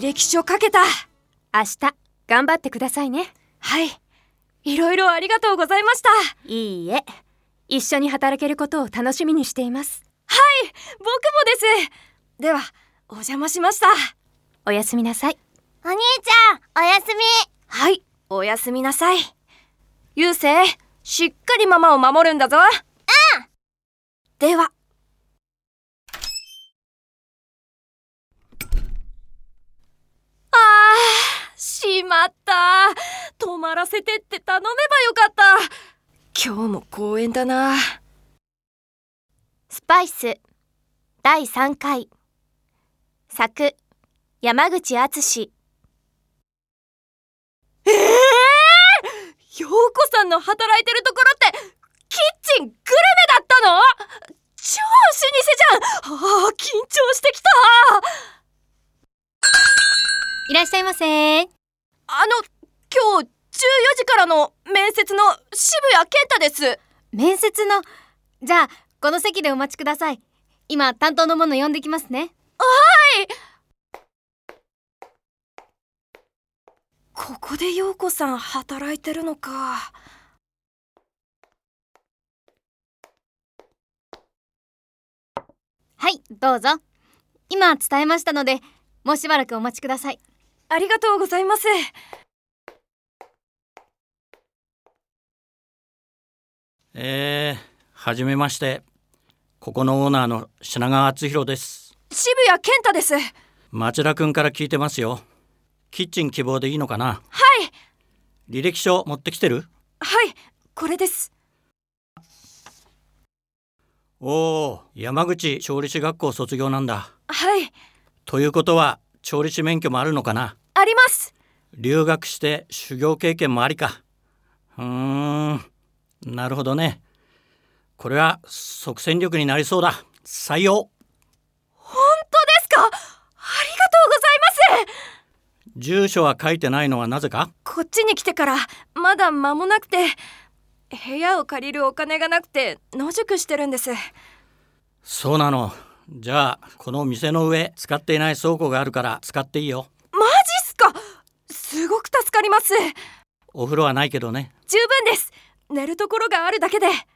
履歴書書けた。明日頑張ってくださいね。はい。いろいろありがとうございました。いいえ。一緒に働けることを楽しみにしています。はい。僕もです。ではお邪魔しました。おやすみなさい。お兄ちゃん、おやすみ。はい。おやすみなさい。ゆうせいしっかりママを守るんだぞ。うん。ではあーしまった。泊まらせてって頼めばよかった。今日も公園だな。スパイス。第3回。作。山口敦。ええー、陽子さんの働いてるところってキッチングルメだったの？超老舗じゃん。あー緊張してきたいらっしゃいませ。あの今日14時からの面接の渋谷健太です。面接の？じゃあこの席でお待ちください。今担当の者呼んできますね。ここで陽子さん働いてるのか。はいどうぞ。今伝えましたのでもうしばらくお待ちくださいありがとうございます。えー、はじめまして。ここのオーナーの品川敦弘です。渋谷健太です。はい町田くんから聞いてますよ。キッチン希望でいいのかな？履歴書持ってきてる？はいこれです。おお山口調理師学校卒業なんだ。はい。ということは調理師免許もあるのかな？あります。留学して修行経験もありか。うーん。なるほどね。これは即戦力になりそうだ。採用。本当ですか？ありがとうございます。住所は書いてないのはなぜか？こっちに来てからまだ間もなくて部屋を借りるお金がなくて野宿してるんです。そうなのじゃあこの店の上使っていない倉庫があるから使っていいよ。マジっすか？すごく助かります。お風呂はないけどね。十分です。寝るところがあるだけで。はい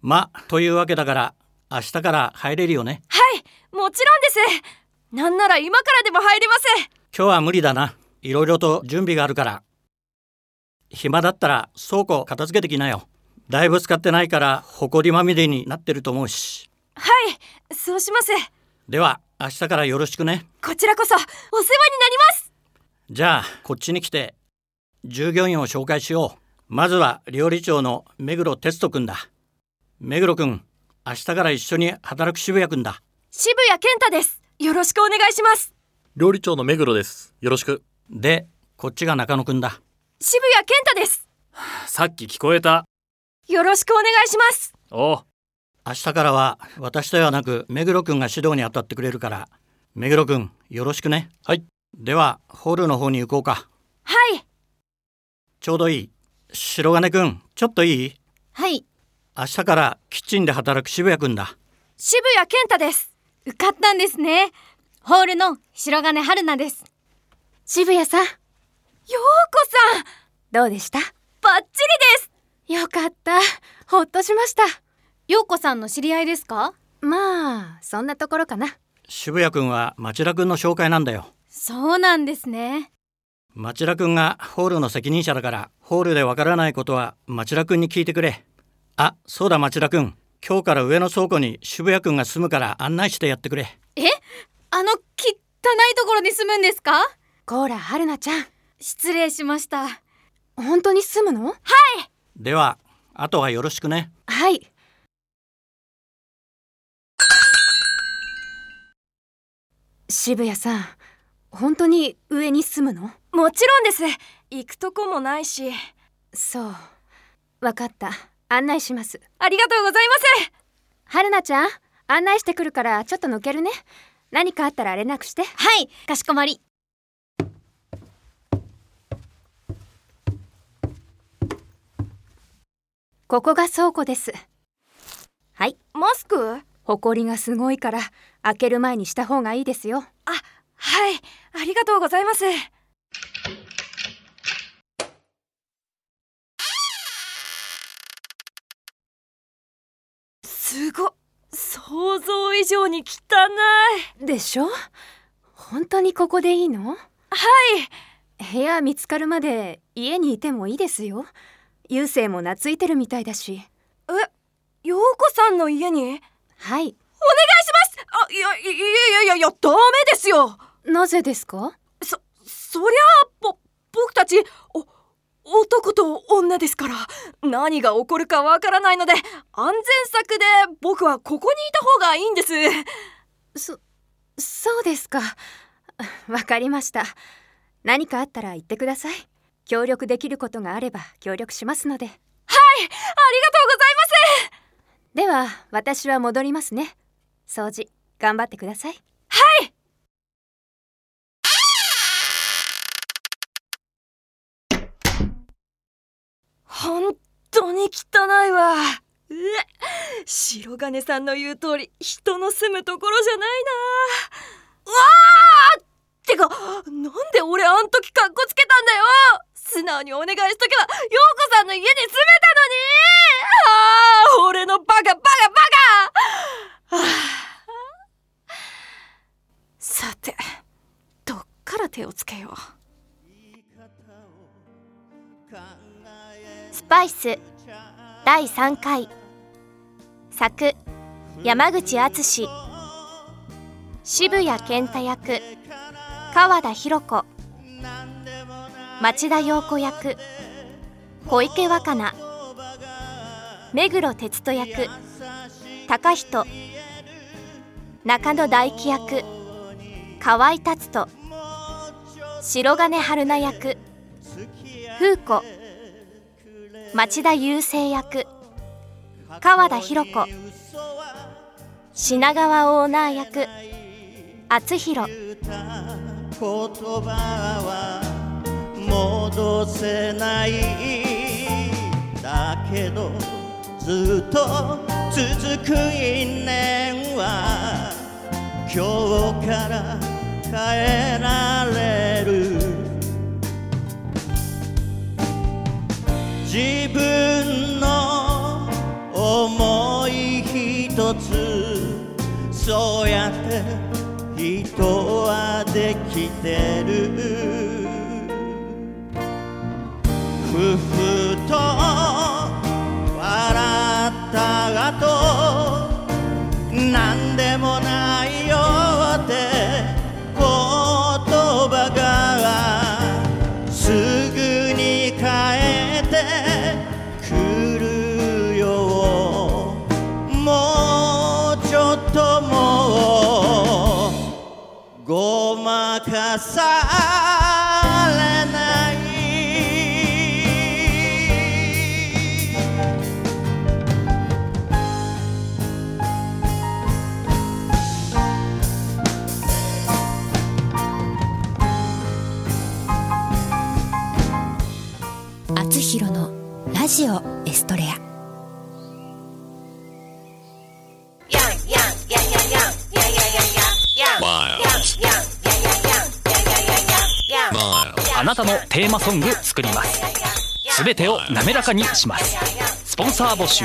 まというわけだから明日から入れるよね。もちろんです。なんなら今からでも入れます。今日は無理だな。いろいろと準備があるから。暇だったら倉庫片付けてきなよ。だいぶ使ってないから埃まみれになってると思うしはいそうします。では明日からよろしくね。こちらこそお世話になります。じゃあこっちに来て従業員を紹介しよう。まずは料理長の目黒哲人くんだ。目黒くん明日から一緒に働く渋谷くんだ。渋谷健太です。よろしくお願いします。料理長の目黒です。よろしく。でこっちが中野くんだ。渋谷健太です。さっき聞こえた。よろしくお願いします。おう明日からは私ではなく目黒くんが指導に当たってくれるから目黒くんよろしくね。はい。ではホールの方に行こうか。はい。ちょうどいい。白金くんちょっといい？はい。明日からキッチンで働く渋谷くんだ。渋谷健太です。受かったんですね。ホールの白金春菜です。渋谷さん。ようこさん。どうでした？バッチリです。よかった。ほっとしました陽子さんの知り合いですか？まあそんなところかな。渋谷くんは町田くんの紹介なんだよ。そうなんですね。町田くんがホールの責任者だからホールでわからないことは町田くんに聞いてくれ。あそうだ町田くん今日から上の倉庫に渋谷くんが住むから案内してやってくれ。あの汚いところに住むんですか？こら春菜ちゃん。失礼しました。本当に住むの？ではあとはよろしくね。はい渋谷さん本当に上に住むの？もちろんです。行くとこもないし。そうわかった。案内します。ありがとうございます。春菜ちゃん案内してくるからちょっと抜けるね。何かあったら連絡して。はいかしこまり。ここが倉庫です。はいマスク？埃がすごいから開ける前にした方がいいですよ。はい。ありがとうございます。すご想像以上に汚い。でしょ？本当にここでいいの？はい。部屋見つかるまで家にいてもいいですよ。優勢も懐いてるみたいだし。陽子さんの家に？はい。あいやいやいやいやいやダメですよ。なぜですか？そそりゃあぼ僕たちお男と女ですから何が起こるかわからないので安全策で僕はここにいた方がいいんです。そそうですか。わかりました。何かあったら言ってください。協力できることがあれば協力しますので。ありがとうございますでは私は戻りますね。掃除頑張ってください。はい！本当に汚いわ。うえ白金さんの言う通り人の住むところじゃないな。うわーってかなんで俺あん時カッコつけたんだよ。素直にお願いしとけば陽子さんの家住めたのにああ俺のバカバカバカ、はあさてどっから手をつけよう。スパイス。第3回。作。山口敦。渋谷健太役。川田博子。町田陽子役。小池若菜。目黒哲人役。高人。中野大輝役。河合達人。白金春菜役風子町田雄生役川田博子品川オーナー役厚弘言葉は戻せない。だけどずっと続く因縁は今日から変えられる。自分の思いひとつそうやって人はできてる。ジオエストレア。あなたのテーマソング作ります。すべてを滑らかにします。スポンサー募集。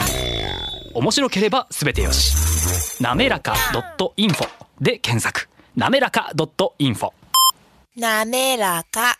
面白ければすべてよし。なめらか .info で検索。なめらか .info なめらか。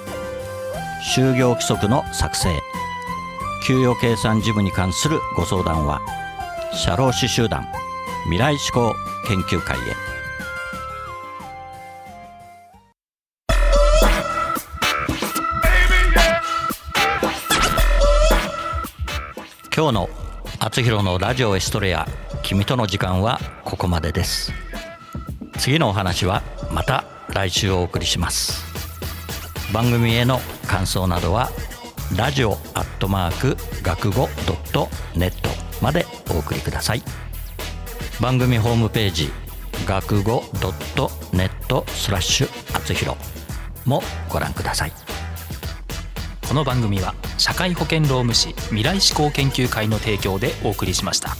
就業規則の作成。給与計算事務に関するご相談は社労士集団未来志向研究会へ。今日の「あつひろのラジオエストレア君との時間」はここまでです。次のお話はまた来週お送りします。番組への感想などはラジオアットマーク学語ドットネットまでお送りください番組ホームページ学語ドットネットスラッシュあつひろもご覧くださいこの番組は社会保険労務士未来志向研究会の提供でお送りしました。